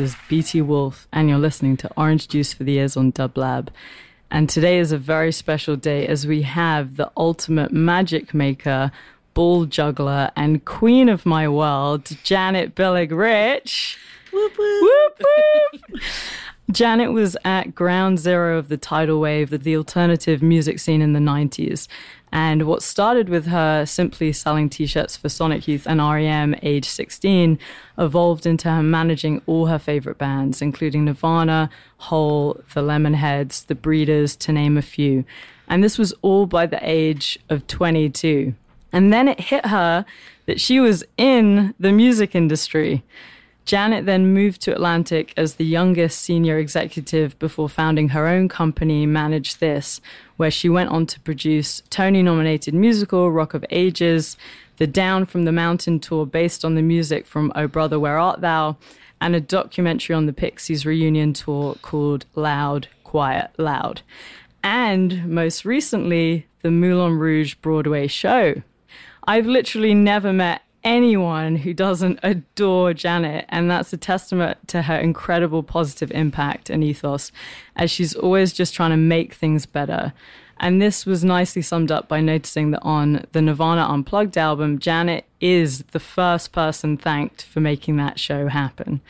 Is BT Wolf, and you're listening to Orange Juice for the Ears on Dublab. And today is a very special day as we have the ultimate magic maker, ball juggler, and queen of my world, Janet Billig Rich. Whoop, whoop. Whoop, whoop. Janet was at ground zero of the tidal wave of the alternative music scene in the 90s. And what started with her simply selling t shirts for Sonic Youth and REM, age 16, evolved into her managing all her favorite bands, including Nirvana, Hole, The Lemonheads, The Breeders, to name a few. And this was all by the age of 22. And then it hit her that she was in the music industry. Janet then moved to Atlantic as the youngest senior executive before founding her own company, Manage This, where she went on to produce Tony nominated musical Rock of Ages, the Down from the Mountain tour based on the music from Oh Brother, Where Art Thou, and a documentary on the Pixies reunion tour called Loud, Quiet, Loud. And most recently, the Moulin Rouge Broadway show. I've literally never met anyone who doesn't adore Janet, and that's a testament to her incredible positive impact and ethos, as she's always just trying to make things better. And this was nicely summed up by noticing that on the Nirvana Unplugged album, Janet is the first person thanked for making that show happen.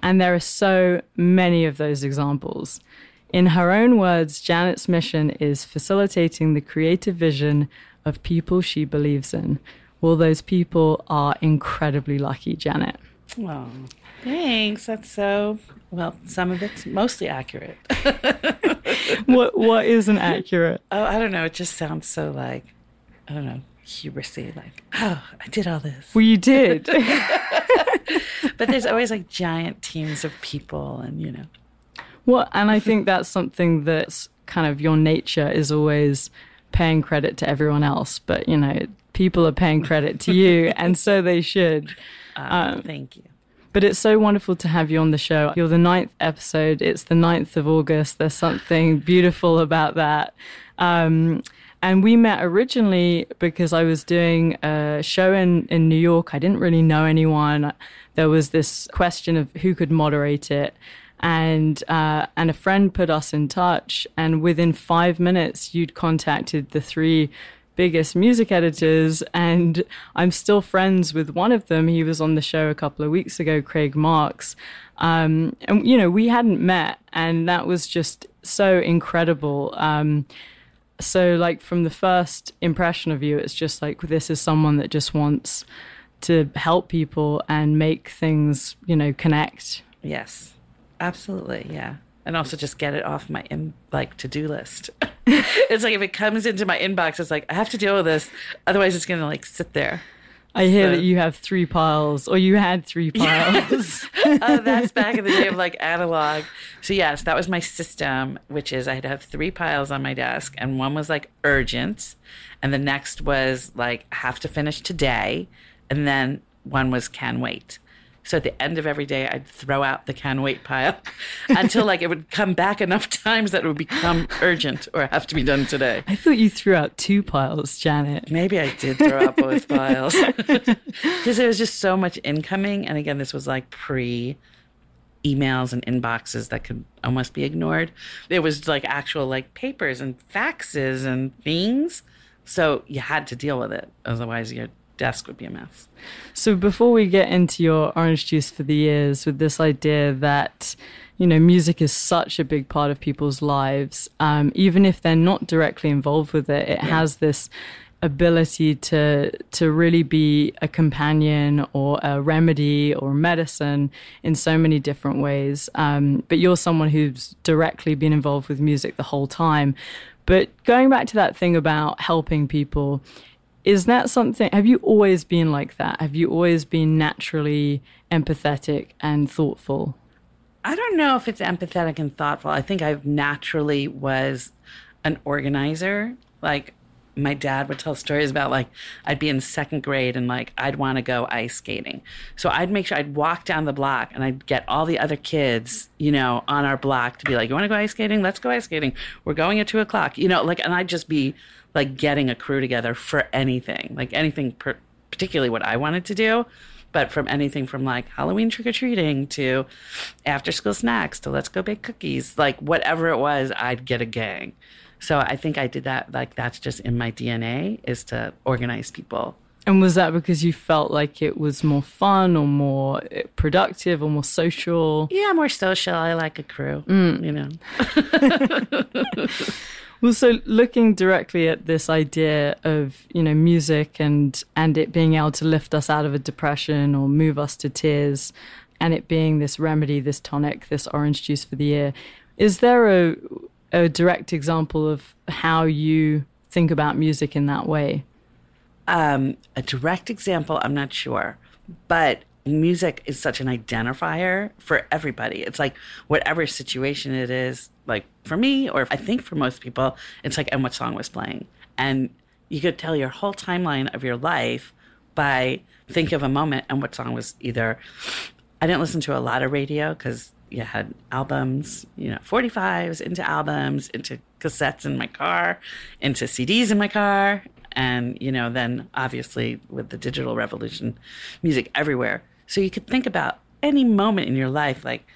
And there are so many of those examples. In her own words, Janet's mission is facilitating the creative vision of people she believes in. Well, those people are incredibly lucky, Janet. Oh, thanks. That's so well. Some of it's mostly accurate. what What isn't accurate? oh, I don't know. It just sounds so like I don't know hubrisy. Like, oh, I did all this. Well, you did. but there's always like giant teams of people, and you know. Well, and I think that's something that's kind of your nature is always paying credit to everyone else, but you know, people are paying credit to you, and so they should. Um, thank you. But it's so wonderful to have you on the show. You're the ninth episode. It's the 9th of August. There's something beautiful about that. Um, and we met originally because I was doing a show in, in New York. I didn't really know anyone. There was this question of who could moderate it. And uh, and a friend put us in touch, and within five minutes, you'd contacted the three biggest music editors, and I'm still friends with one of them. He was on the show a couple of weeks ago, Craig Marks. Um, and, you know, we hadn't met, and that was just so incredible. Um, so, like, from the first impression of you, it's just like this is someone that just wants to help people and make things, you know, connect. Yes, absolutely. Yeah and also just get it off my in, like to do list. it's like if it comes into my inbox, it's like I have to deal with this, otherwise it's gonna like sit there. I hear so. that you have three piles, or you had three piles. uh, that's back in the day of like analog. So yes, that was my system, which is I'd have three piles on my desk, and one was like urgent, and the next was like have to finish today, and then one was can wait. So at the end of every day, I'd throw out the can wait pile until like it would come back enough times that it would become urgent or have to be done today. I thought you threw out two piles, Janet. Maybe I did throw out both piles because there was just so much incoming. And again, this was like pre emails and inboxes that could almost be ignored. It was like actual like papers and faxes and things. So you had to deal with it. Otherwise, you're desk would be a mess. So before we get into your orange juice for the ears with this idea that you know music is such a big part of people's lives, um, even if they're not directly involved with it, it yeah. has this ability to to really be a companion or a remedy or medicine in so many different ways. Um, but you're someone who's directly been involved with music the whole time. But going back to that thing about helping people, is that something, have you always been like that? Have you always been naturally empathetic and thoughtful? I don't know if it's empathetic and thoughtful. I think I naturally was an organizer. Like my dad would tell stories about like I'd be in second grade and like I'd want to go ice skating. So I'd make sure I'd walk down the block and I'd get all the other kids, you know, on our block to be like, You want to go ice skating? Let's go ice skating. We're going at two o'clock. You know, like and I'd just be like getting a crew together for anything, like anything, per- particularly what I wanted to do. But from anything from like Halloween trick or treating to after school snacks to let's go bake cookies, like whatever it was, I'd get a gang. So I think I did that. Like that's just in my DNA is to organize people. And was that because you felt like it was more fun or more productive or more social? Yeah, more social. I like a crew, mm. you know. well, so looking directly at this idea of, you know, music and and it being able to lift us out of a depression or move us to tears and it being this remedy, this tonic, this orange juice for the ear, is there a a direct example of how you think about music in that way? Um, a direct example, I'm not sure, but music is such an identifier for everybody. It's like whatever situation it is, for me, or I think for most people, it's like, and what song was playing. And you could tell your whole timeline of your life by think of a moment and what song was either. I didn't listen to a lot of radio because you had albums, you know, 45s into albums, into cassettes in my car, into CDs in my car, and you know then obviously with the digital revolution music everywhere so you could think about any moment in your life like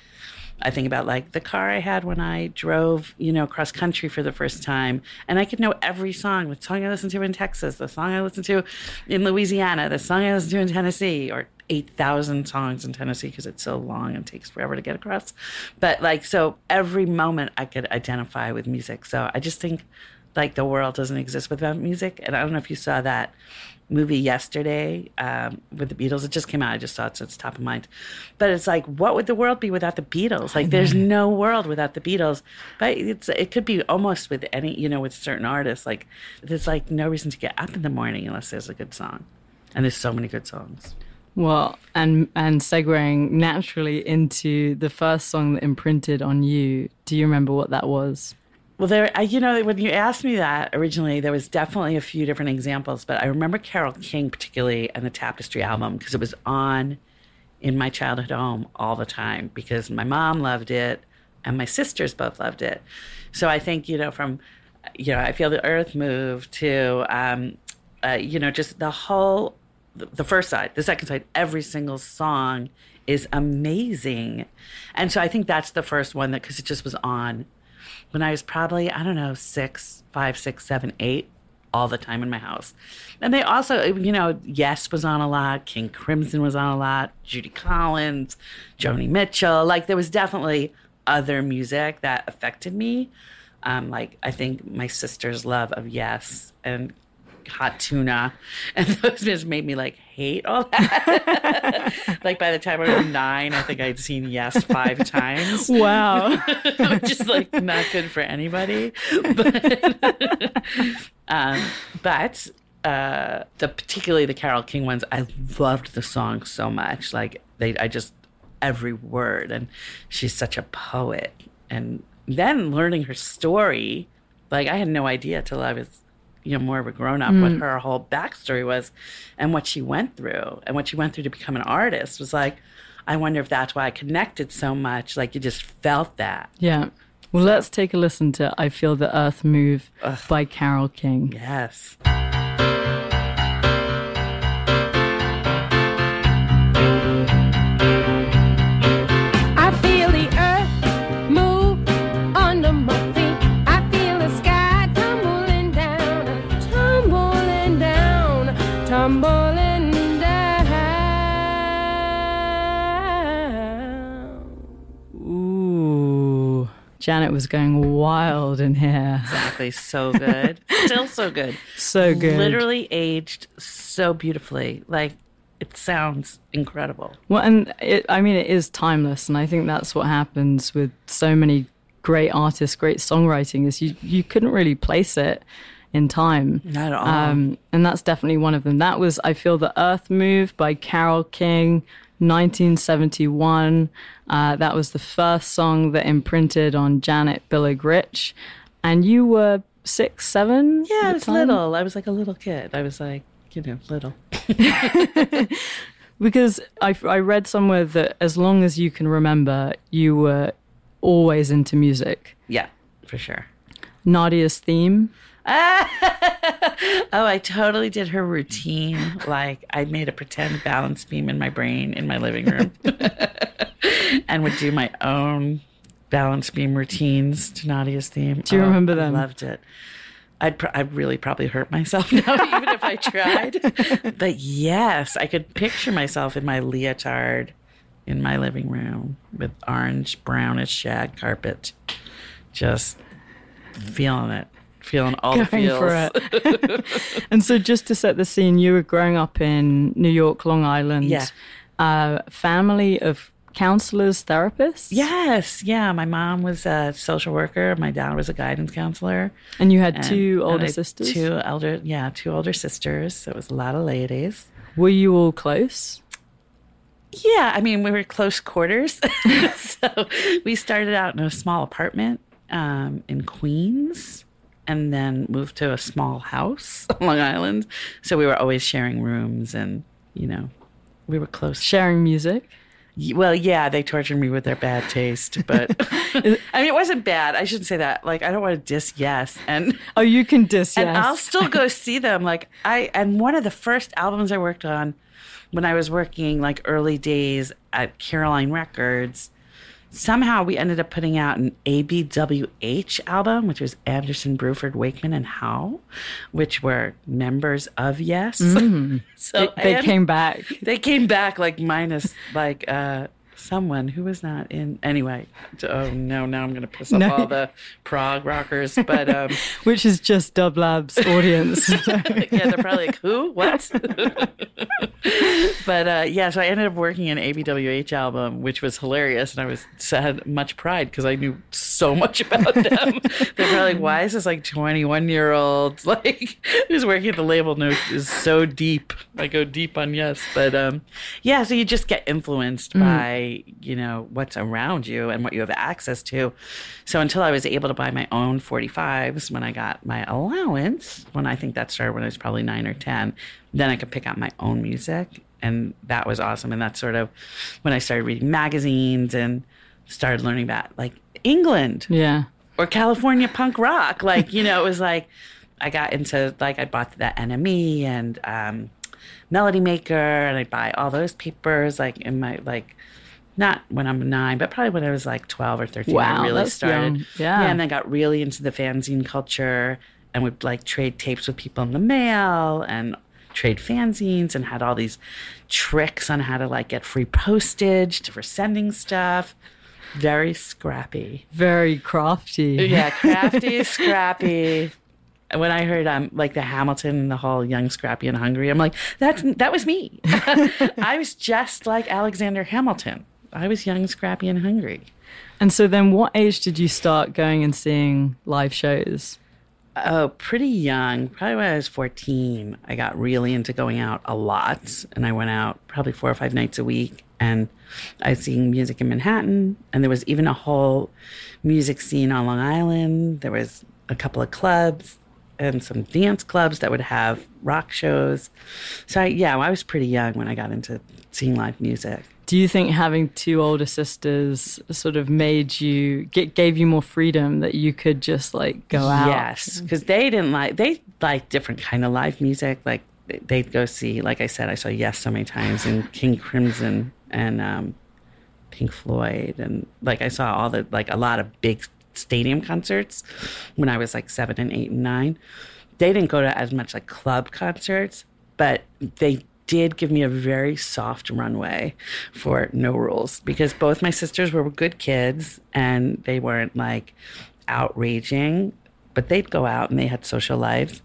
I think about like the car I had when I drove, you know, cross country for the first time. And I could know every song, the song I listened to in Texas, the song I listened to in Louisiana, the song I listened to in Tennessee, or 8,000 songs in Tennessee because it's so long and takes forever to get across. But like, so every moment I could identify with music. So I just think like the world doesn't exist without music. And I don't know if you saw that movie yesterday um, with the Beatles. It just came out. I just saw it, so it's top of mind. But it's like, what would the world be without the Beatles? Like, there's no world without the Beatles. But it's it could be almost with any, you know, with certain artists. Like, there's like no reason to get up in the morning unless there's a good song, and there's so many good songs. Well, and and segueing naturally into the first song that imprinted on you. Do you remember what that was? Well, there, I, you know, when you asked me that originally, there was definitely a few different examples, but I remember Carole King particularly and the Tapestry album because it was on in my childhood home all the time because my mom loved it and my sisters both loved it. So I think, you know, from, you know, I feel the earth move to, um, uh, you know, just the whole, the first side, the second side, every single song is amazing. And so I think that's the first one that, because it just was on when I was probably, I don't know, six, five, six, seven, eight, all the time in my house. And they also, you know, Yes was on a lot, King Crimson was on a lot, Judy Collins, Joni Mitchell. Like there was definitely other music that affected me. Um, like I think my sister's love of Yes and hot tuna, and those just made me like hate all that. like by the time I was nine, I think I'd seen Yes five times. Wow, just like not good for anybody. But, um, but uh, the particularly the Carole King ones, I loved the song so much. Like they, I just every word, and she's such a poet. And then learning her story, like I had no idea till I was you know more of a grown up mm. what her whole backstory was and what she went through and what she went through to become an artist was like i wonder if that's why i connected so much like you just felt that yeah well so. let's take a listen to i feel the earth move Ugh. by carole king yes Janet was going wild in here. Exactly. So good. Still so good. So good. Literally aged so beautifully. Like it sounds incredible. Well, and it, I mean, it is timeless, and I think that's what happens with so many great artists, great songwriting. Is you you couldn't really place it in time. Not at all. Um, and that's definitely one of them. That was I feel the Earth Move by Carole King. 1971. Uh, that was the first song that imprinted on Janet Billig Rich. And you were six, seven? Yeah, I was time? little. I was like a little kid. I was like, you know, little. because I, I read somewhere that as long as you can remember, you were always into music. Yeah, for sure. Nadia's theme. oh, I totally did her routine. Like I made a pretend balance beam in my brain in my living room, and would do my own balance beam routines to Nadia's theme. Do you Oh, remember I them? loved it. I'd, pr- I'd really probably hurt myself now, even if I tried. But yes, I could picture myself in my leotard in my living room with orange, brownish shag carpet, just feeling it, feeling all the feels. for it. and so, just to set the scene, you were growing up in New York, Long Island. Yeah. Uh, family of counselors, therapists. Yes, yeah. My mom was a social worker. My dad was a guidance counselor. And you had And- two older sisters. Two elder, yeah, two older sisters. So it was a lot of ladies. Were you all close? Yeah, I mean, we were close quarters. so we started out in a small apartment um, in Queens and then moved to a small house on Long Island. So we were always sharing rooms and, you know, we were close. Sharing music. Well, yeah, they tortured me with their bad taste, but I mean, it wasn't bad. I shouldn't say that. Like, I don't want to diss Yes, and Oh, you can diss. and yes. I'll still go see them. Like I and one of the first albums I worked on when I was working like early days at Caroline Records. Somehow we ended up putting out an ABWH album, which was Anderson, Bruford, Wakeman, and Howe, which were members of Yes. so Mm. they, they came back. they came back like minus like uh someone who was not in anyway. Oh no, now I'm gonna piss off No. all the prog rockers. But um which is just Dublab's audience. yeah, they're probably like, who? What? but uh, yeah, so I ended up working an ABWH album, which was hilarious, and I was had much pride because I knew so much about them. they're probably like, why is this like 21 year old like who's working at the label note is so deep? I go deep on yes, but um, yeah, so you just get influenced by you know what's around you and what you have access to. So until I was able to buy my own 45s when I got my allowance, when I think that started when I was probably nine or 10, then I could pick out my own music. And that was awesome. And that's sort of when I started reading magazines and started learning about like England yeah. or California punk rock. Like, you know, it was like I got into like I bought that NME and um Melody Maker and I'd buy all those papers like in my like not when I'm nine, but probably when I was like twelve or thirteen. Wow, I really started. young. Yeah. and then got really into the fanzine culture and would like trade tapes with people in the mail and trade fanzines and had all these tricks on how to like get free postage for sending stuff. Very scrappy. Very crafty. Yeah, crafty, scrappy. And When I heard um like the Hamilton and the whole young, scrappy, and hungry, I'm like, that's that was me. I was just like Alexander Hamilton. I was young, scrappy, and hungry. And so then what age did you start going and seeing live shows? Oh, pretty young. Probably when I was 14, I got really into going out a lot. And I went out probably four or five nights a week. And I was seeing music in Manhattan. And there was even a whole music scene on Long Island. There was a couple of clubs and some dance clubs that would have rock shows. So, I, yeah, I was pretty young when I got into seeing live music. Do you think having two older sisters sort of made you get gave you more freedom that you could just like go out? Yes, because they didn't like they like different kind of live music. Like they- they'd go see, like I said, I saw Yes so many times, and King Crimson and um, Pink Floyd, and like I saw all the like a lot of big stadium concerts when I was like seven and eight and nine. They didn't go to as much like club concerts, but they did give me a very soft runway for no rules because both my sisters were good kids and they weren't like outraging, but they'd go out and they had social lives.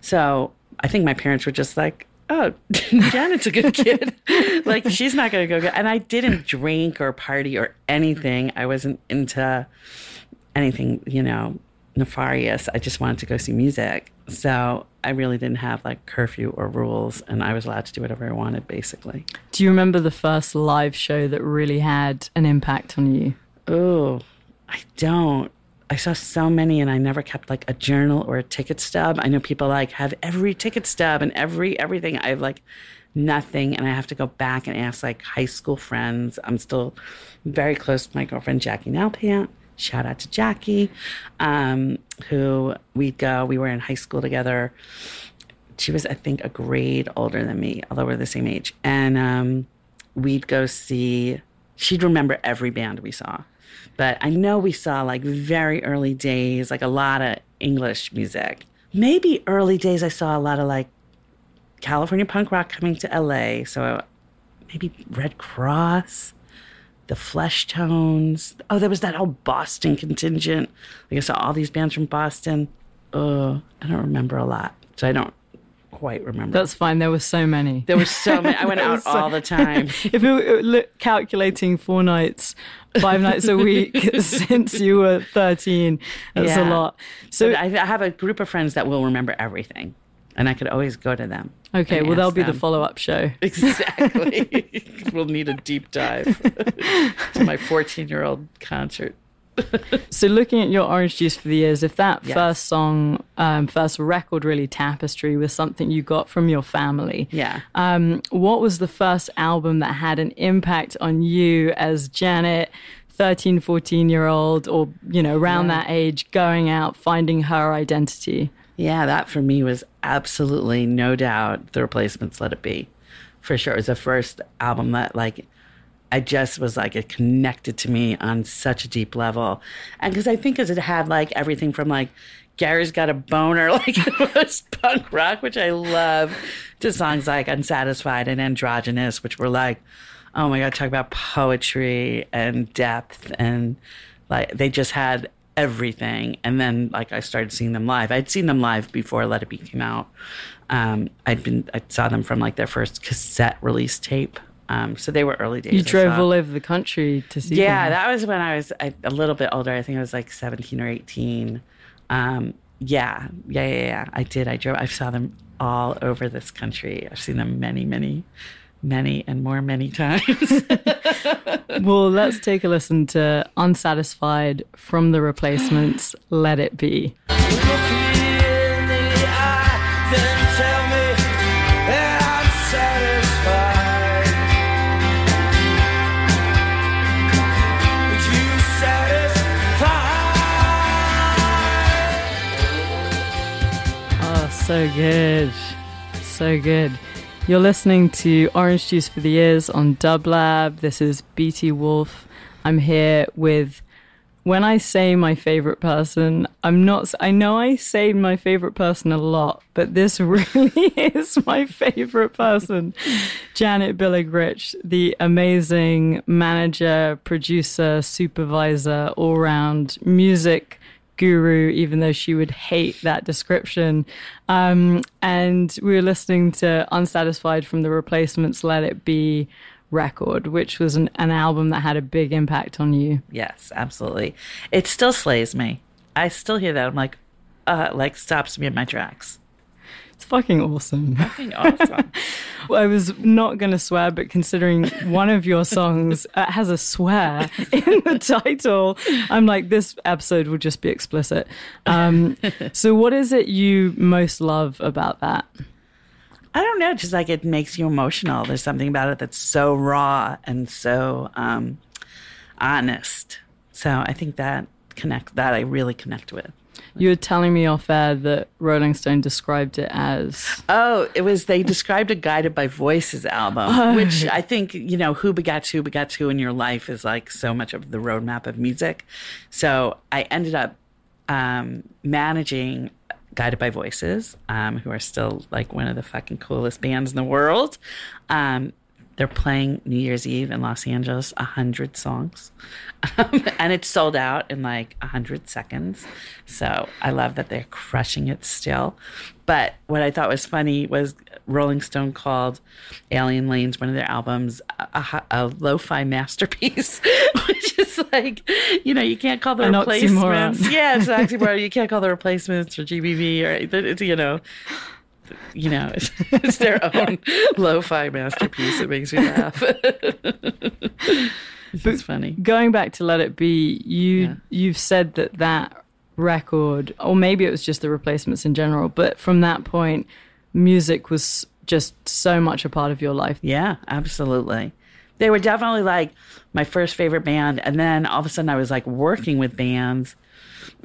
So I think my parents were just like, oh, Janet's a good kid. like, she's not going to go get. And I didn't drink or party or anything. I wasn't into anything, you know, nefarious. I just wanted to go see music. So I really didn't have like curfew or rules, and I was allowed to do whatever I wanted, basically. Do you remember the first live show that really had an impact on you? Oh, I don't. I saw so many, and I never kept like a journal or a ticket stub. I know people like have every ticket stub and every everything. I have like nothing, and I have to go back and ask like high school friends. I'm still very close to my girlfriend Jackie Nalpant. Shout out to Jackie, um, who we'd go. We were in high school together. She was, I think, a grade older than me, although we're the same age. And um, we'd go see. She'd remember every band we saw, but I know we saw like very early days, like a lot of English music. Maybe early days, I saw a lot of like California punk rock coming to LA. So maybe Red Cross, the Flesh Tones. Oh, there was that whole Boston contingent. Like I saw all these bands from Boston. Oh, I don't remember a lot. So I don't quite remember. That's fine. There were so many. there were so many. I went out so- all the time. if we were calculating four nights, five nights a week since you were 13, that's a lot. So, But I have a group of friends that will remember everything, and I could always go to them. okay, well, that'll be the follow up show. Exactly. we'll need a deep dive to my 14 year old concert. So, looking at your Orange Juice for the Ears, if that Yes. first song, um, first record, really tapestry was something you got from your family, Yeah. um, what was the first album that had an impact on you as Janet? 13 14 year old or you know around Yeah. that age going out finding her identity Yeah, that for me was absolutely no doubt the replacements let it be. For sure. It was the first album that like I just was like it connected to me on such a deep level. And because I think as it had like everything from like Gary's got a boner, like it was punk rock, which I love, to songs like Unsatisfied and Androgynous, which were like, oh my God, talk about poetry and depth and like they just had everything. And then like I started seeing them live. I'd seen them live before Let It Be came out. Um, I'd been I saw them from like their first cassette release tape. Um, so they were early days. you drove all over the country to see them? Yeah, them. that was when I was a, a little bit older. I think I was like 17 or 18. Um, yeah, yeah, yeah, yeah. I did. I drove. I saw them all over this country. I've seen them many, many, many, and more many times. Well, let's take a listen to Unsatisfied from the replacements, Let It Be. Look me in the eye, then tell me that I'm satisfied. With you satisfied. Oh, so good. So good. You're listening to Orange Juice for the Ears on Dublab. This is BT Wolf. I'm here with. When I say my favorite person, I'm not. I know I say my favorite person a lot, but this really is my favorite person. Janet Billig Rich, the amazing manager, producer, supervisor, all round music guru, even though she would hate that description. Um, and we were listening to Unsatisfied from the Replacements Let It Be record, which was an, an album that had a big impact on you. yes, absolutely. It still slays me. I still hear that. I'm like, uh, like stops me in my tracks. It's fucking awesome. Fucking awesome. I was not going to swear, but considering one of your songs uh, has a swear in the title, I'm like, this episode will just be explicit. Um, so, what is it you most love about that? I don't know, just like it makes you emotional. There's something about it that's so raw and so um, honest. So I think that connect that I really connect with. You were telling me off air that Rolling Stone described it as Oh, it was they described a guided by voices album, which I think, you know, who begats who begats who in your life is like so much of the roadmap of music. So I ended up um, managing Guided by Voices, um, who are still like one of the fucking coolest bands in the world. Um, they're playing New Year's Eve in Los Angeles, a hundred songs, um, and it's sold out in like a hundred seconds. So I love that they're crushing it still. But what I thought was funny was Rolling Stone called Alien Lanes one of their albums a, a, a lo-fi masterpiece, which is like, you know, you can't call the An replacements. oxymoron. Yeah, it's an oxymoron. You can't call the replacements or GBV or it's, you know you know, it's, it's their own lo-fi masterpiece. It makes me laugh. it's funny. going back to Let It Be. You Yeah. you've said that that record, or maybe it was just the replacements in general, but from that point, music was just so much a part of your life. Yeah, absolutely. they were definitely like my first favorite band. And then all of a sudden I was like working with bands.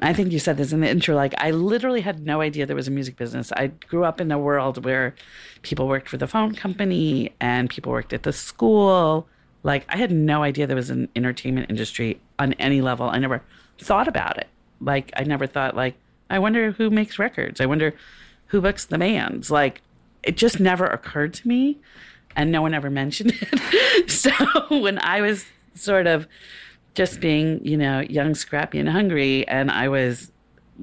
I think you said this in the intro. Like, I literally had no idea there was a music business. I grew up in a world where people worked for the phone company and people worked at the school. Like, I had no idea there was an entertainment industry on any level. I never thought about it. Like, I never thought, like, I wonder who makes records. I wonder who books the bands. Like, it just never occurred to me, and no one ever mentioned it. so when I was sort of just being, you know, young, scrappy, and hungry. And I was,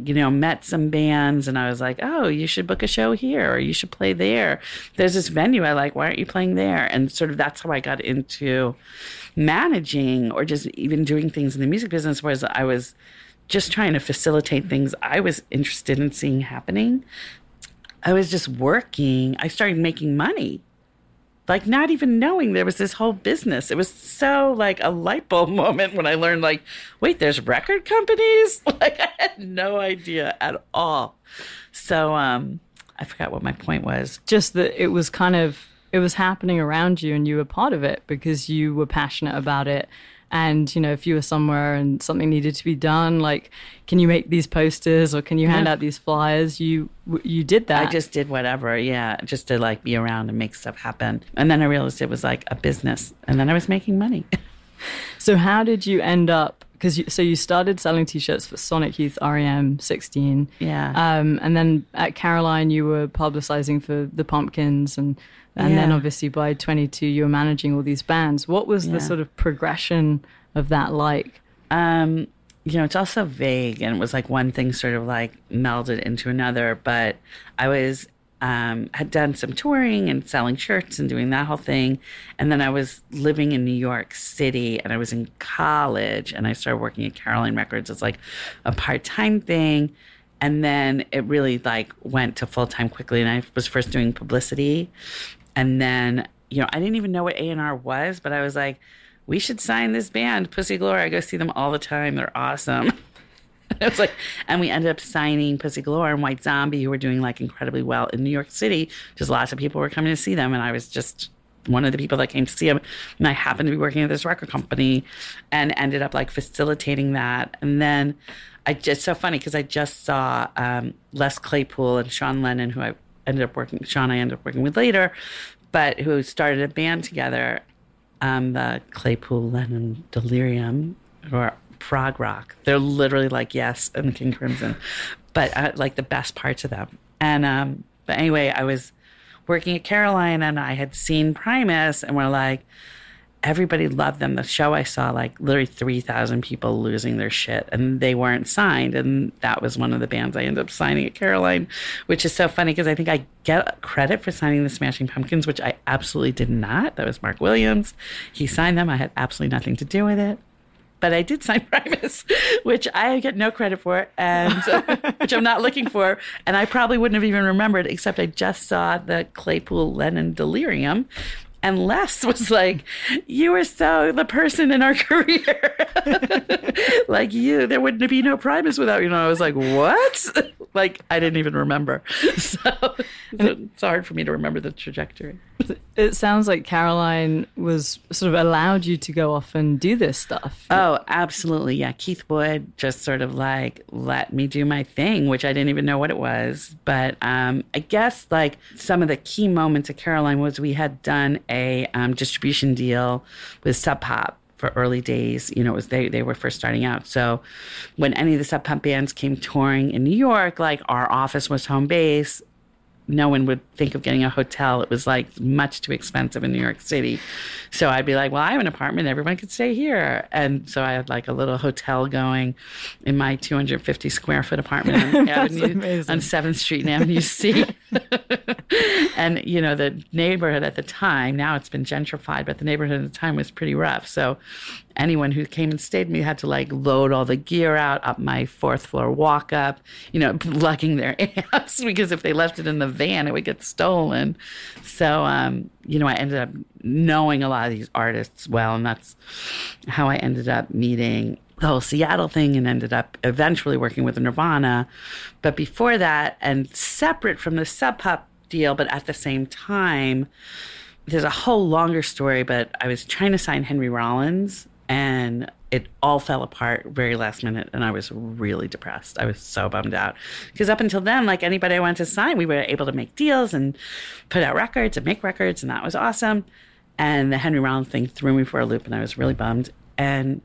you know, met some bands and I was like, oh, you should book a show here or you should play there. There's this venue I like. Why aren't you playing there? And sort of that's how I got into managing or just even doing things in the music business, whereas I was just trying to facilitate things I was interested in seeing happening. I was just working. I started making money like not even knowing there was this whole business. It was so like a light bulb moment when I learned like, wait, there's record companies? Like I had no idea at all. So um I forgot what my point was. Just that it was kind of it was happening around you and you were part of it because you were passionate about it and you know if you were somewhere and something needed to be done like can you make these posters or can you hand Yeah. out these flyers you you did that I just did whatever, yeah, just to like be around and make stuff happen. And then I realized it was like a business and then I was making money. so how did you end up because you, so you started selling t-shirts for sonic youth rem 16 yeah. um, and then at caroline you were publicizing for the pumpkins and and then obviously by 22 you were managing all these bands what was Yeah. the sort of progression of that like Um, you know, it's also vague, and it was like one thing sort of like melded into another. But I was um, had done some touring and selling shirts and doing that whole thing, and then I was living in New York City, and I was in college, and I started working at Caroline Records as like a part time thing. And then it really like went to full time quickly, and I was first doing publicity, and then you know I didn't even know what A and R was, but I was like, we should sign this band, Pussy Galore. I go see them all the time. They're awesome. it was like, and we ended up signing Pussy Galore and White Zombie, who were doing like incredibly well in New York City. Just lots of people were coming to see them, and I was just one of the people that came to see them. And I happened to be working at this record company, and ended up like facilitating that. And then I just so funny because I just saw um, Les Claypool and Sean Lennon, who I ended up working. Sean I ended up working with later, but who started a band together um, the Claypool Lennon Delirium or prog rock. They're literally like Yes and King Crimson, but uh, like the best parts of them. And um, but anyway, I was working at Caroline and I had seen Primus, and we're like. Everybody loved them. The show I saw, like literally 3,000 people losing their shit, and they weren't signed. And that was one of the bands I ended up signing at Caroline, which is so funny because I think I get credit for signing the Smashing Pumpkins, which I absolutely did not. That was Mark Williams. He signed them. I had absolutely nothing to do with it. But I did sign Primus, which I get no credit for, and which I'm not looking for. And I probably wouldn't have even remembered, except I just saw the Claypool Lennon Delirium. And Les was like, You were so the person in our career. like you, there wouldn't be no Primus without you. And I was like, What? Like, I didn't even remember. So, so it's hard for me to remember the trajectory. it sounds like caroline was sort of allowed you to go off and do this stuff Oh, absolutely. Yeah. Keith Wood just sort of like let me do my thing, which I didn't even know what it was. But um, I guess like some of the key moments at Caroline was we had done a um, distribution deal with Sub Pop for early days. You know, it was they, they were first starting out. So when any of the Sub Pop bands came touring in New York, like our office was home base no one would think of getting a hotel. It was like much too expensive in New York City. So I'd be like, well, I have an apartment. Everyone could stay here. And so I had like a little hotel going in my 250 square foot apartment on, Avenue, on 7th Street and Avenue C. and, you know, the neighborhood at the time, now it's been gentrified, but the neighborhood at the time was pretty rough. So anyone who came and stayed me had to like load all the gear out up my fourth floor walk up, you know, lugging their amps because if they left it in the van, it would get stolen. So, um, you know, I ended up knowing a lot of these artists well, and that's how I ended up meeting the whole Seattle thing and ended up eventually working with Nirvana. But before that, and separate from the Sub Pop deal, but at the same time, there's a whole longer story, but I was trying to sign Henry Rollins and it all fell apart very last minute and I was really depressed. I was so bummed out. Because up until then, like anybody I wanted to sign, we were able to make deals and put out records and make records and that was awesome. And the Henry Rollins thing threw me for a loop and I was really bummed. And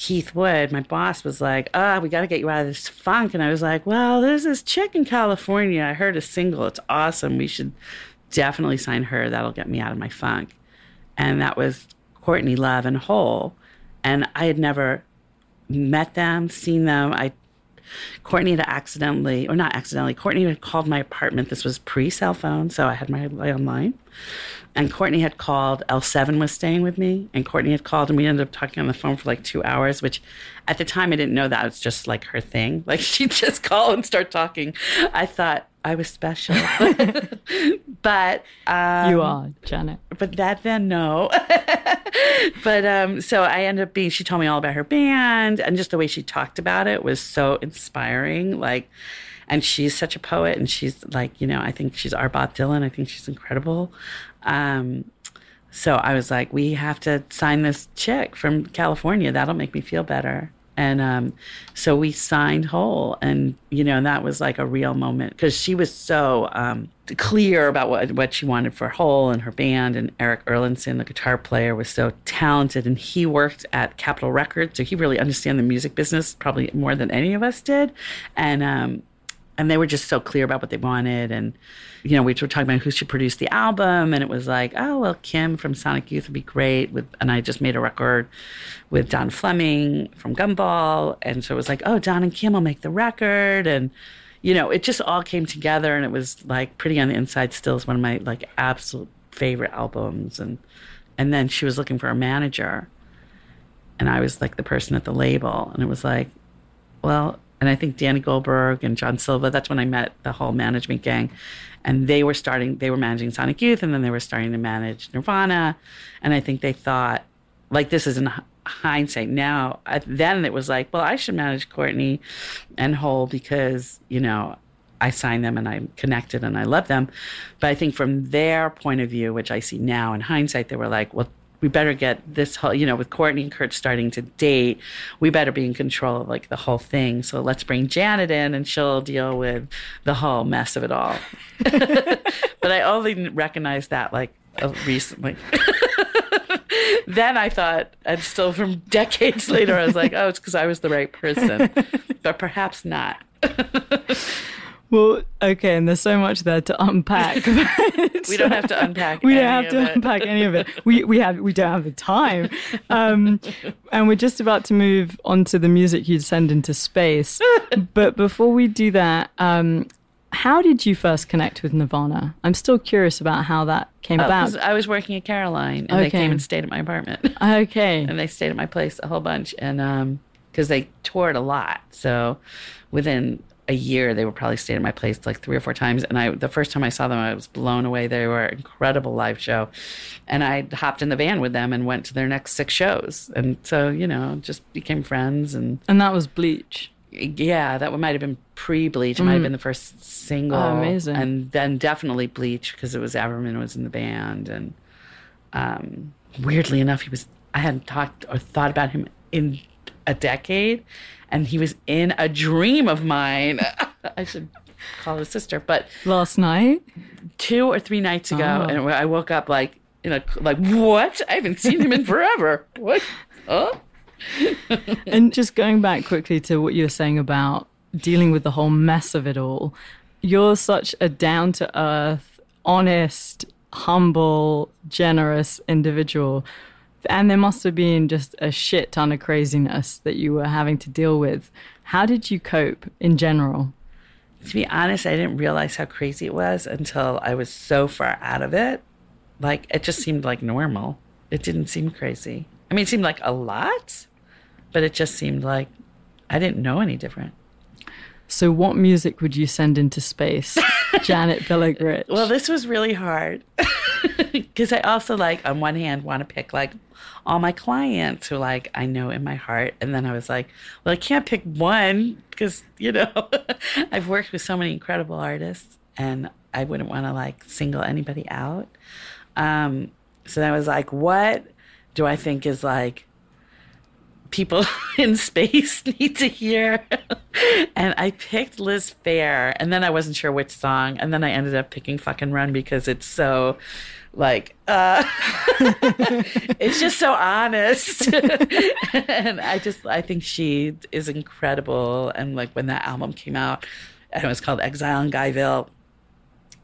Keith Wood, my boss, was like, "Ah, we got to get you out of this funk." And I was like, "Well, there's this chick in California. I heard a single. It's awesome. We should definitely sign her. That'll get me out of my funk." And that was Courtney Love and Hole. And I had never met them, seen them. I Courtney had accidentally, or not accidentally, Courtney had called my apartment. This was pre cell phone, so I had my landline. And Courtney had called, L7 was staying with me, and Courtney had called, and we ended up talking on the phone for like two hours, which at the time I didn't know that was just like her thing. Like she'd just call and start talking. I thought I was special. but um, you are, Janet. but that then no but um so i ended up being she told me all about her band and just the way she talked about it was so inspiring like and she's such a poet and she's like you know i think she's our bob dylan. I think she's incredible. Um so i was like we have to sign this chick from california. That'll make me feel better. And um, so we signed Hole and you know that was like a real moment because she was so um, clear about what, what she wanted for Hole and her band. And eric Erlandson the guitar player was so talented. And he worked at capitol records so he really understand the music business probably more than any of us did. And um, and they were just so clear about what they wanted. And you know we were talking about who should produce the album and it was like oh well kim from sonic youth would be great with and i just made a record with don fleming from gumball. And so it was like oh don and kim will make the record. And you know it just all came together and it was like pretty on the inside still is one of my like absolute favorite albums. And and then she was looking for a manager and i was like the person at the label. And it was like well, and I think Danny Goldberg and John Silva, that's when I met the whole management gang. And they were starting, they were managing Sonic Youth, and then they were starting to manage Nirvana. And I think they thought, like, this is in hindsight now. Then it was like, well, I should manage Courtney and Hole because, you know, I signed them and I'm connected and I love them. But I think from their point of view, which I see now in hindsight, they were like, well, we better get this whole, you know, with Courtney and Kurt starting to date, we better be in control of like the whole thing. So let's bring Janet in and she'll deal with the whole mess of it all. but I only recognized that like uh, recently. then I thought, and still from decades later, I was like, oh, it's because I was the right person, but perhaps not. Well, okay, and there's so much there to unpack. We don't have to unpack. we don't any have of to it. unpack any of it. We we have we don't have the time, um, and we're just about to move on to the music you'd send into space. but before we do that, um, how did you first connect with Nirvana? I'm still curious about how that came Oh, about. I was working at Caroline, and they came and stayed at my apartment. Okay, and they stayed at my place a whole bunch and um because they toured a lot so within a year they were probably staying at my place like three or four times and i the first time i saw them i was blown away they were an incredible live show and i hopped in the van with them and went to their next six shows and so you know just became friends and and that was Bleach. yeah, that one might have been pre Bleach. It might have been the first single. Oh, amazing. And then definitely Bleach because it was Everman was in the band. And um, weirdly enough, he was, I hadn't talked or thought about him in a decade. And he was in a dream of mine. I should call his sister. But Last night, two or three nights ago, Oh. and I woke up like, you know, like, what? I haven't seen him in forever. What? Oh? and just going back quickly to what you were saying about dealing with the whole mess of it all, you're such a down to earth, honest, humble, generous individual. And there must have been just a shit ton of craziness that you were having to deal with. How did you cope in general? to be honest, I didn't realize how crazy it was until I was so far out of it. Like it just seemed like normal. It didn't seem crazy. I mean, it seemed like a lot, but it just seemed like I didn't know any different. So, what music would you send into space, Janet Billig Rich? Well, this was really hard because I also like on one hand want to pick like all my clients who like I know in my heart, and then I was like, well, I can't pick one because you know I've worked with so many incredible artists, and I wouldn't want to like single anybody out. Um, So I was like, what do I think is like people in space need to hear? and I picked Liz Phair, and then I wasn't sure which song, and then I ended up picking Fucking Run because it's so like uh it's just so honest and i just i think she is incredible and like when that album came out and it was called exile in guyville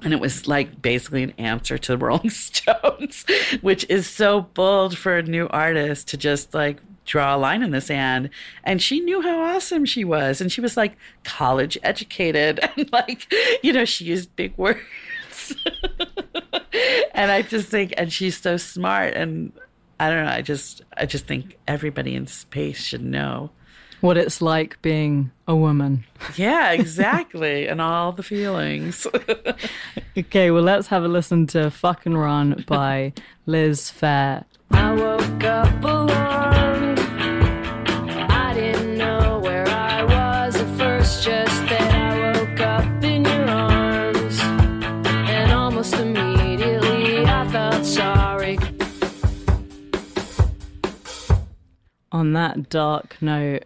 and it was like basically an answer to the Rolling Stones, which is so bold for a new artist to just like draw a line in the sand. And she knew how awesome she was. And she was like college educated and like, you know, she used big words. and I just think, and she's so smart. And I don't know, I just, I just think everybody in space should know. What it's like being a woman. Yeah, exactly. and all the feelings. Okay, well, let's have a listen to Fucking Run by Liz Phair. I woke up alone. On that dark note,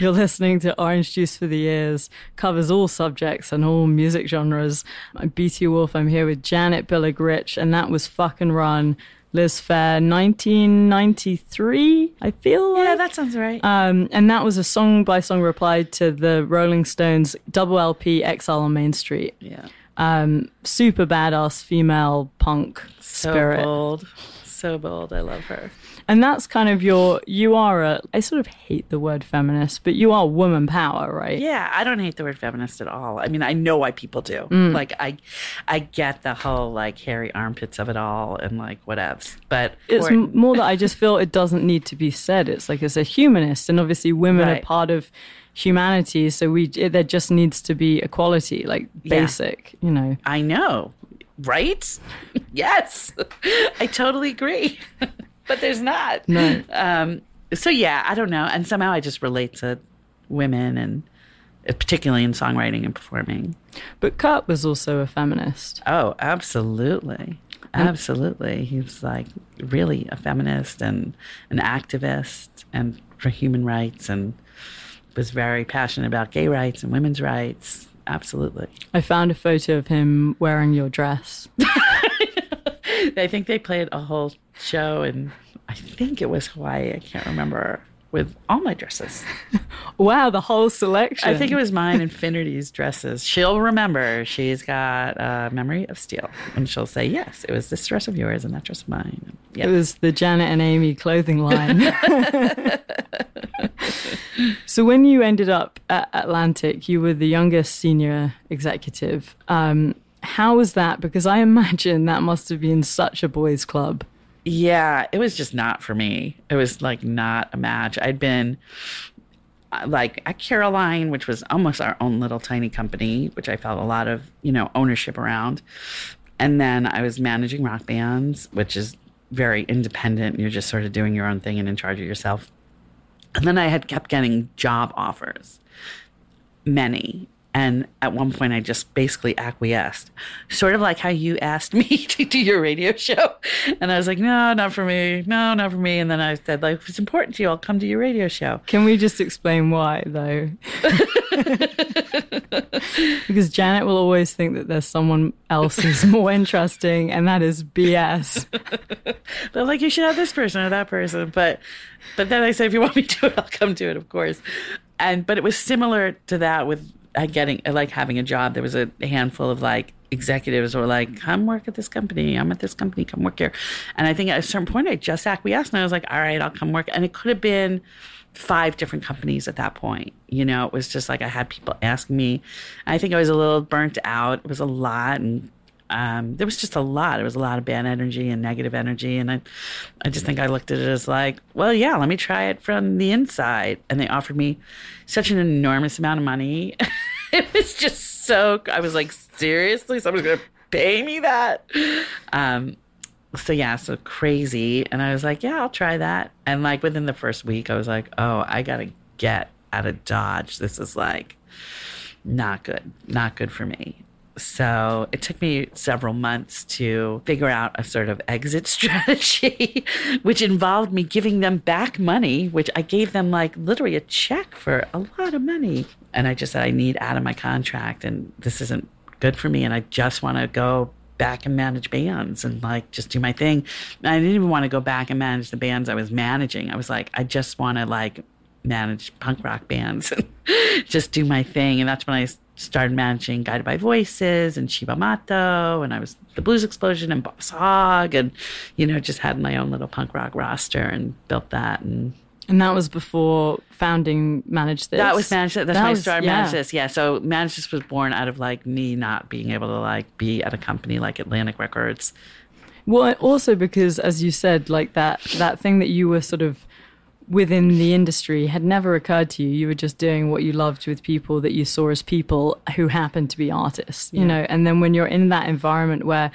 you're listening to Orange Juice for the Ears, covers all subjects and all music genres. I'm BT Wolf, I'm here with Janet Billig Rich, and that was Fucking Run, Liz Phair, 1993, I feel like. yeah, that sounds right. Um, and that was a song by song reply to the Rolling Stones double LP Exile on Main Street. yeah. Um, super badass female punk So spirit. bold. So bold. I love her. And that's kind of your, you are a, I sort of hate the word feminist, but you are woman power, right? Yeah, I don't hate the word feminist at all. I mean, I know why people do. Mm. Like, I, I get the whole like hairy armpits of it all and like whatevs. But It's more that I just feel it doesn't need to be said. It's like, it's a humanist, and obviously women Right. are part of humanity, so we, it, there just needs to be equality, like Yeah. basic, you know. I know, right? yes, I totally agree. but there's not. No. Um, so yeah, I don't know. And somehow I just relate to women and uh, particularly in songwriting and performing. But Kurt was also a feminist. Oh, absolutely. Absolutely. He was like really a feminist and an activist and for human rights and was very passionate about gay rights and women's rights. Absolutely. I found a photo of him wearing your dress. I think they played a whole show and I think it was Hawaii. I can't remember with all my dresses. Wow, the whole selection. I think it was mine, Infinity's dresses. She'll remember. She's got a memory of steel. And she'll say, yes, it was this dress of yours and that dress of mine. It was the Janet and Amy clothing line. so when you ended up at Atlantic, you were the youngest senior executive. Um, how was that? Because I imagine that must have been such a boys' club. Yeah, it was just not for me. It was like not a match. I'd been uh, like at Caroline, which was almost our own little tiny company, which I felt a lot of, you know, ownership around. And then I was managing rock bands, which is very independent. You're just sort of doing your own thing and in charge of yourself. And then I had kept getting job offers, many. And at one point, I just basically acquiesced, sort of like how you asked me to do your radio show. And I was like, no, not for me. No, not for me. And then I said, like, if it's important to you, I'll come to your radio show. Can we just explain why, though? because Janet will always think that there's someone else who's more interesting, and that is BS. They're like, you should have this person or that person. But, but then I said, if you want me to I'll come to it, of course. And, but it was similar to that with getting, like having a job. There was a handful of like executives were like, come work at this company. I'm at this company. Come work here. And I think at a certain point, I just acquiesced and I was like, all right, I'll come work. And it could have been five different companies at that point. You know, it was just like I had people asking me. I think I was a little burnt out. It was a lot. And um, there was just a lot. There was a lot of bad energy and negative energy, and I, I just think I looked at it as like, well, yeah, let me try it from the inside. And they offered me such an enormous amount of money. it was just so. I was like, seriously, someone's gonna pay me that? Um, so yeah, so crazy. And I was like, yeah, I'll try that. And like within the first week, I was like, oh, I gotta get out of Dodge. This is like not good, not good for me. So it took me several months to figure out a sort of exit strategy, which involved me giving them back money, which I gave them like literally a check for a lot of money. And I just said, I need out of my contract and this isn't good for me. And I just want to go back and manage bands and like just do my thing. I didn't even want to go back and manage the bands I was managing. I was like, I just want to like manage punk rock bands and just do my thing. And that's when I started managing Guided by Voices and Cibo Matto, and I was the Blues Explosion and Boss Hog, and you know, just had my own little punk rock roster and built that. And And that was before founding Manage This. that was managed. That's That when I was- started yeah. manage this. Yeah, so manage this was born out of like me not being able to like be at a company like Atlantic Records. Well, also because, as you said, like that that thing that you were sort of within the industry had never occurred to you. You were just doing what you loved with people that you saw as people who happened to be artists, you know. And then when you're in that environment where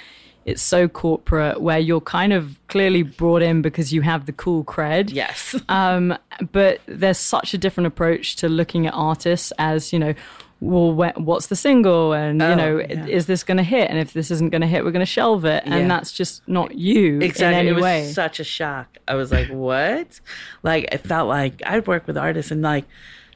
it's so corporate, where you're kind of clearly brought in because you have the cool cred, Yes. um, but there's such a different approach to looking at artists as you know well wh- what's the single and you Oh, know yeah. is this going to hit and if this isn't going to hit we're going to shelve it and Yeah. that's just not you exactly. in it any was way such a shock. I was like, what? Like, it felt like I'd work with artists and like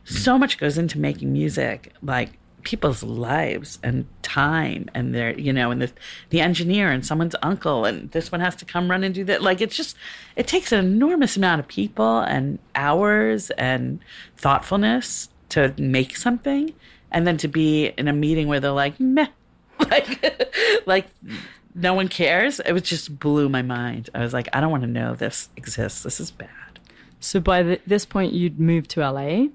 so much goes into making music, like people's lives and time and their, you know, and the, the engineer and someone's uncle and this one has to come run and do that. Like, it's just, it takes an enormous amount of people and hours and thoughtfulness to make something. And then to be in a meeting where they're like, meh, like, like no one cares. It was just blew my mind. I was like, I don't want to know this exists. This is bad. so by the, this point you'd moved to la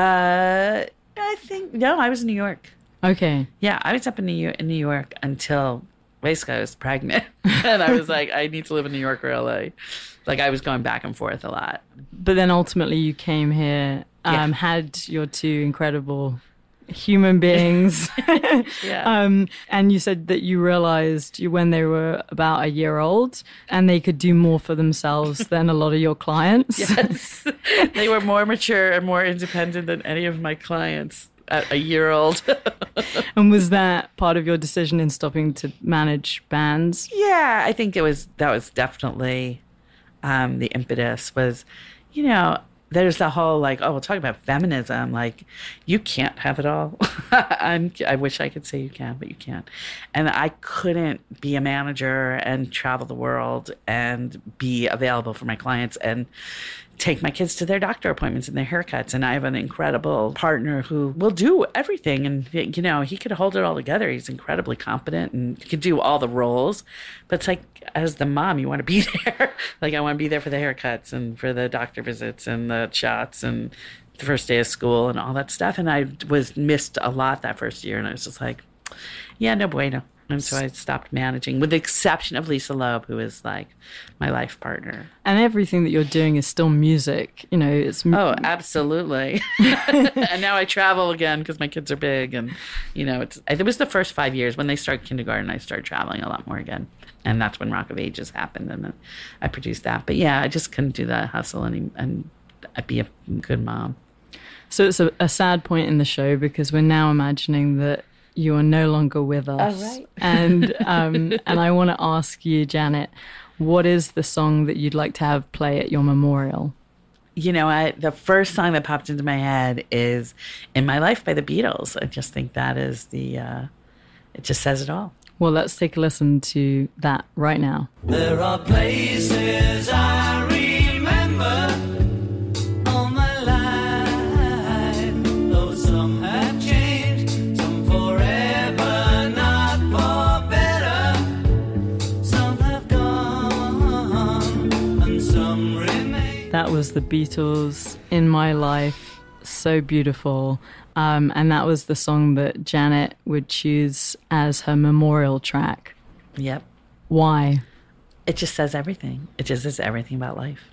Uh, I think no. I was in New York. okay Yeah, I was up in New York, in New York until basically I was pregnant, and I was like, I need to live in New York or LA. Like I was going back and forth a lot. but then ultimately you came here um, Yeah. had your two incredible human beings Yeah. um, and you said that you realized you, when they were about a year old and they could do more for themselves than a lot of your clients Yes. they were more mature and more independent than any of my clients at a year old. And was that part of your decision in stopping to manage bands? Yeah, I think it was that was definitely um, the impetus was, you know, there's the whole like, oh, we'll talk about feminism. Like, you can't have it all. I'm, I wish I could say you can, but you can't. And I couldn't be a manager and travel the world and be available for my clients and take my kids to their doctor appointments and their haircuts. And I have an incredible partner who will do everything. And, you know, he could hold it all together. He's incredibly competent and he could do all the roles. But it's like, as the mom, you want to be there. like, I want to be there for the haircuts and for the doctor visits and the shots and the first day of school and all that stuff. And I was missed a lot that first year. And I was just like, yeah, no bueno. And so I stopped managing, with the exception of Lisa Loeb, who is like my life partner. And everything that you're doing is still music. You know, it's m- Oh, absolutely. and now I travel again because my kids are big, and you know, it's. It was the first five years when they started kindergarten. I started traveling a lot more again, and that's when Rock of Ages happened, and I produced that. But yeah, I just couldn't do that hustle and and I'd be a good mom. so it's a, a sad point in the show because we're now imagining that you are no longer with us. Oh, right. and um, and I want to ask you, Janet, what is the song that you'd like to have play at your memorial? You know, I the first song that popped into my head is "In My Life" by the Beatles. I just think that is the. Uh, it just says it all. Well, let's take a listen to that right now. There are places I was the Beatles in my life. So beautiful. Um, and that was the song that Janet would choose as her memorial track. Yep. Why? It just says everything. It just says everything about life.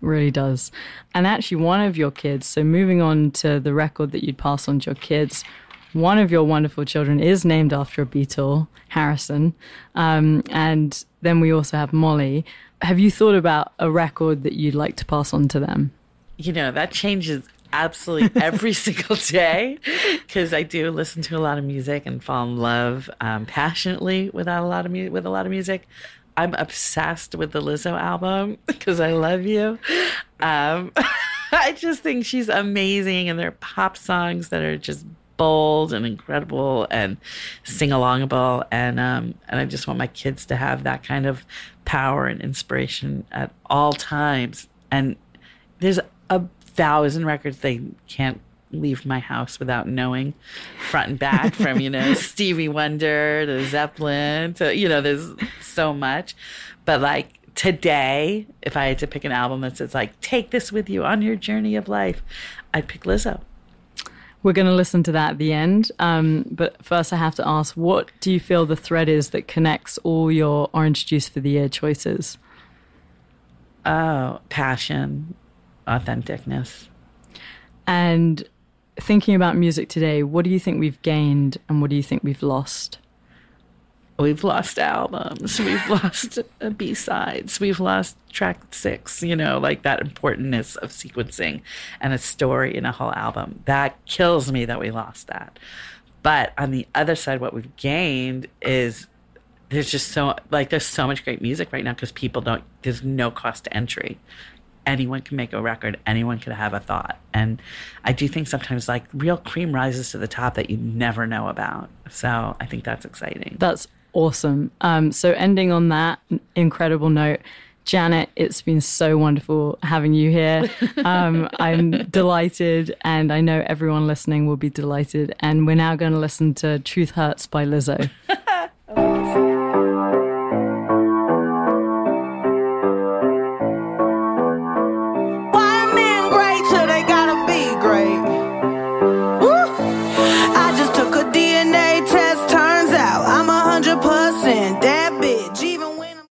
Really does. And actually, one of your kids, so moving on to the record that you'd pass on to your kids, one of your wonderful children is named after a Beatle, Harrison. Um, and then we also have Molly. Have you thought about a record that you'd like to pass on to them? you know that changes absolutely every single day because I do listen to a lot of music and fall in love um, passionately without a lot of mu- with a lot of music. I'm obsessed with the Lizzo album because I love you. Um, I just think she's amazing, and they're pop songs that are just bold and incredible and sing alongable. And um, and I just want my kids to have that kind of power and inspiration at all times. And there's a thousand records they can't leave my house without knowing front and back from you know Stevie Wonder to Zeppelin to you know there's so much but like today if I had to pick an album that says like take this with you on your journey of life I'd pick Lizzo We're going to listen to that at the end. Um, but first, I have to ask what do you feel the thread is that connects all your Orange Juice for the Ears choices? oh passion authenticness And thinking about music today, what do you think we've gained and what do you think we've lost? We've lost albums. We've lost uh, B sides. We've lost track six, you know, like that importance of sequencing and a story in a whole album. That kills me that we lost that. But on the other side, what we've gained is there's just so, like, there's so much great music right now because people don't, there's no cost to entry. Anyone can make a record, anyone can have a thought. And I do think sometimes, like, real cream rises to the top that you never know about. So I think that's exciting. That's awesome. Um, so, ending on that incredible note, Janet, it's been so wonderful having you here. Um, I'm delighted, and I know everyone listening will be delighted. And we're now going to listen to Truth Hurts by Lizzo.